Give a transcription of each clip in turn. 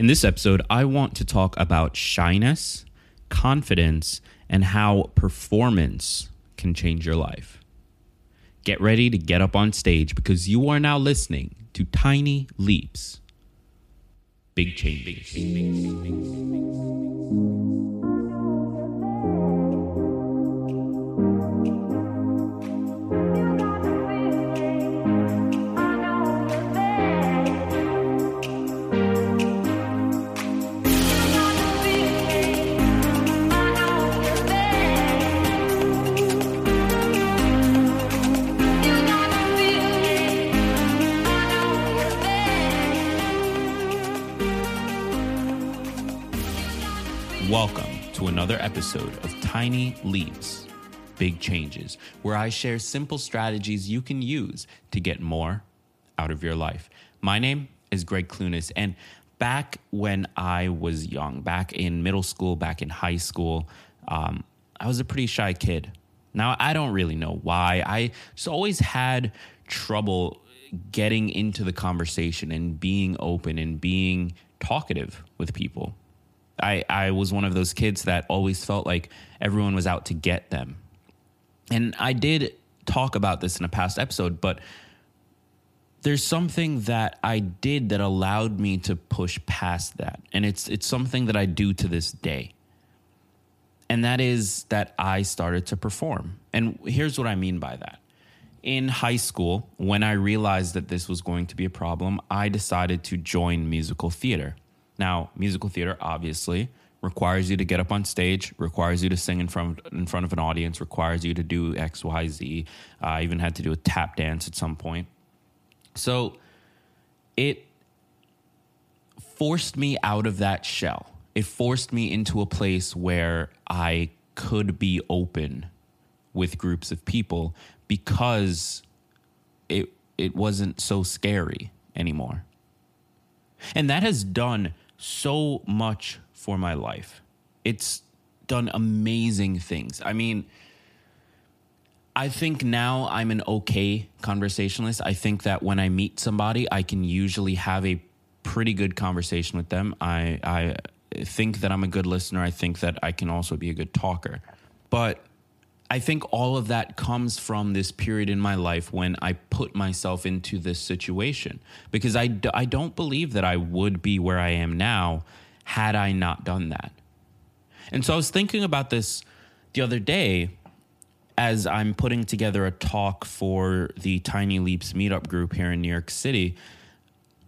In this episode, I want to talk about shyness, confidence, and how performance can change your life. Get ready to get up on stage because you are now listening to Tiny Leaps. Big change. Big change. Big change. Big change. Welcome to another episode of Tiny Leaps, Big Changes, where I share simple strategies you can use to get more out of your life. My name is Gregg Clunis, and back when I was young, back in middle school, back in high school, um, I was a pretty shy kid. Now, I don't really know why. I just always had trouble getting into the conversation and being open and being talkative with people. I, I was one of those kids that always felt like everyone was out to get them. And I did talk about this in a past episode, but there's something that I did that allowed me to push past that. And it's it's something that I do to this day. And that is that I started to perform. And here's what I mean by that. In high school, when I realized that this was going to be a problem, I decided to join musical theater. Now, musical theater obviously requires you to get up on stage, requires you to sing in front in front of an audience, requires you to do X, Y, Z. Uh, I even had to do a tap dance at some point. So it forced me out of that shell. It forced me into a place where I could be open with groups of people because it it wasn't so scary anymore. And that has done so much for my life. It's done amazing things. I mean, I think now I'm an okay conversationalist. I think that when I meet somebody, I can usually have a pretty good conversation with them. I I think that I'm a good listener. I think that I can also be a good talker. But I think all of that comes from this period in my life when I put myself into this situation because I, d- I don't believe that I would be where I am now had I not done that. And so I was thinking about this the other day as I'm putting together a talk for the Tiny Leaps meetup group here in New York City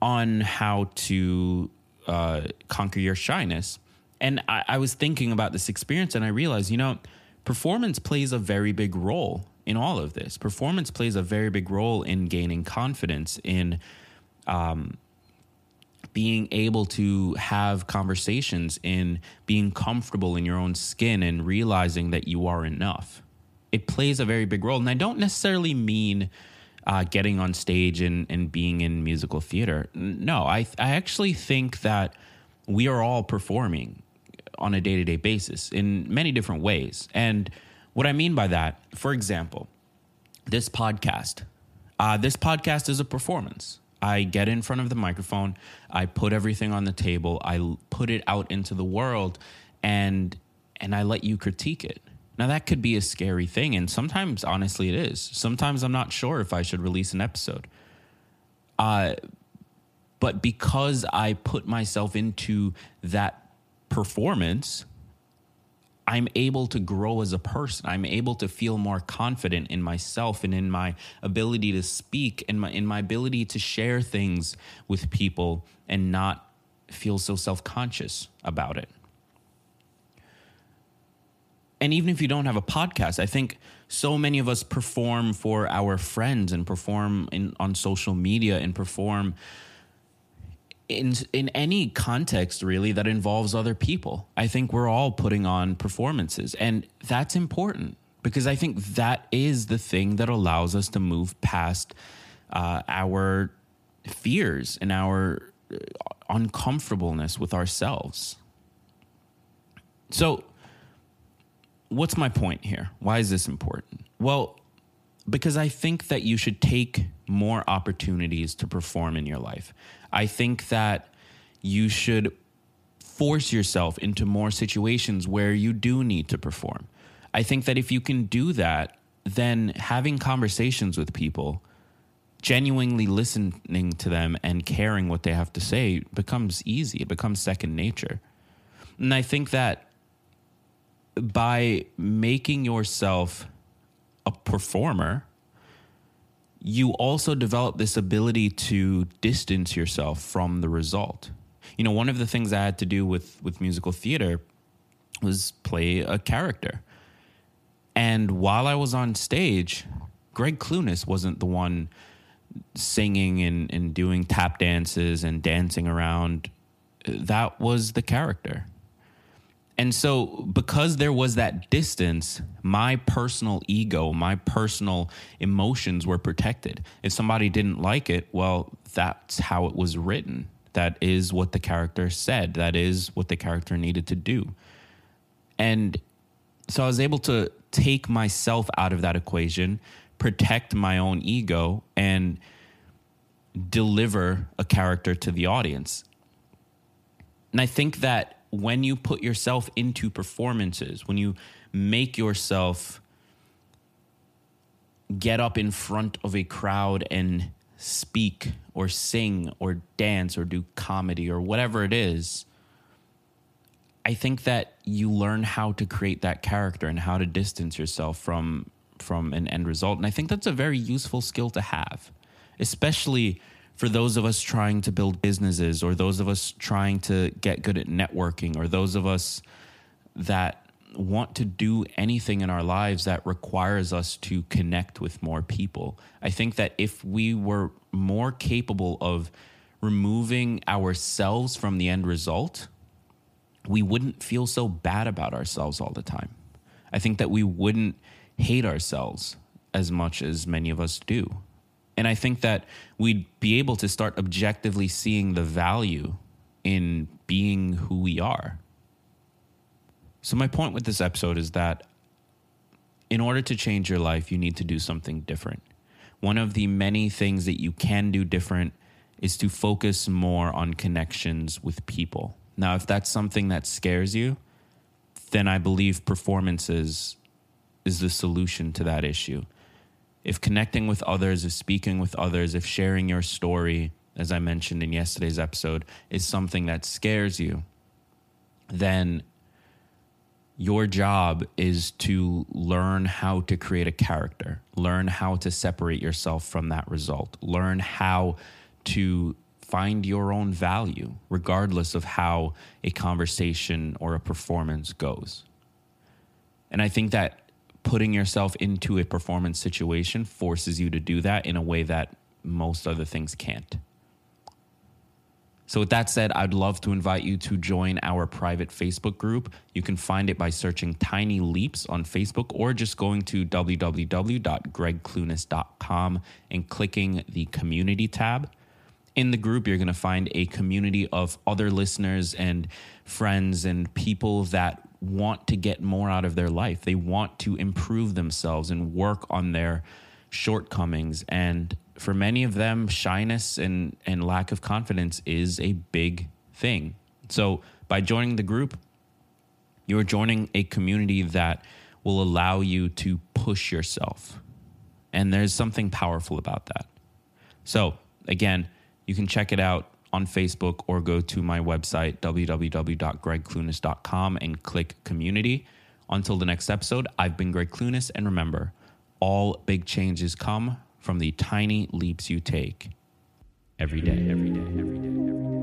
on how to uh, conquer your shyness. And I, I was thinking about this experience and I realized, you know, performance plays a very big role in all of this. Performance plays a very big role in gaining confidence, in um, being able to have conversations, in being comfortable in your own skin, and realizing that you are enough. It plays a very big role. And I don't necessarily mean uh, getting on stage and, and being in musical theater. No, I, I actually think that we are all performing on a day to day basis in many different ways. And what I mean by that, for example, this podcast. Uh, this podcast is a performance. I get in front of the microphone, I put everything on the table, I put it out into the world, and and I let you critique it. Now that could be a scary thing, and sometimes, honestly, it is. Sometimes I'm not sure if I should release an episode. Uh, but because I put myself into that performance, I'm able to grow as a person. I'm able to feel more confident in myself and in my ability to speak and my in my ability to share things with people and not feel so self-conscious about it. And even if you don't have a podcast, I think so many of us perform for our friends and perform in on social media and perform in in any context really that involves other people. I think we're all putting on performances and that's important because I think that is the thing that allows us to move past uh, our fears and our uh, uncomfortableness with ourselves. So, what's my point here? Why is this important? Well, because I think that you should take more opportunities to perform in your life. I think that you should force yourself into more situations where you do need to perform. I think that if you can do that, then having conversations with people, genuinely listening to them and caring what they have to say becomes easy. It becomes second nature. And I think that by making yourself a performer, you also develop this ability to distance yourself from the result. You know, one of the things I had to do with with musical theater was play a character. And while I was on stage, Gregg Clunis wasn't the one singing and, and doing tap dances and dancing around. That was the character. And so, because there was that distance, my personal ego, my personal emotions were protected. If somebody didn't like it, well, that's how it was written. That is what the character said. That is what the character needed to do. And so I was able to take myself out of that equation, protect my own ego, and deliver a character to the audience. And I think that when you put yourself into performances, when you make yourself get up in front of a crowd and speak or sing or dance or do comedy or whatever it is, I think that you learn how to create that character and how to distance yourself from from an end result. And I think that's a very useful skill to have, especially for those of us trying to build businesses or those of us trying to get good at networking or those of us that want to do anything in our lives that requires us to connect with more people. I think that if we were more capable of removing ourselves from the end result, we wouldn't feel so bad about ourselves all the time. I think that we wouldn't hate ourselves as much as many of us do. And I think that we'd be able to start objectively seeing the value in being who we are. So, my point with this episode is that in order to change your life, you need to do something different. One of the many things that you can do different is to focus more on connections with people. Now, if that's something that scares you, then I believe performances is the solution to that issue if connecting with others, if speaking with others, if sharing your story, as I mentioned in yesterday's episode, is something that scares you, then your job is to learn how to create a character, learn how to separate yourself from that result, learn how to find your own value, regardless of how a conversation or a performance goes. And I think that putting yourself into a performance situation forces you to do that in a way that most other things can't. So, with that said, I'd love to invite you to join our private Facebook group. You can find it by searching Tiny Leaps on Facebook or just going to www.greggclunis.com and clicking the community tab. In the group, you're going to find a community of other listeners and friends and people that want to get more out of their life. They want to improve themselves and work on their shortcomings. And for many of them, shyness and, and lack of confidence is a big thing. So by joining the group, you're joining a community that will allow you to push yourself. And there's something powerful about that. So, again, you can check it out on Facebook or go to my website, www.greggclunis.com, and click community. Until the next episode, I've been Gregg Clunis, and remember, all big changes come from the tiny leaps you take every day, every day, every day, every day.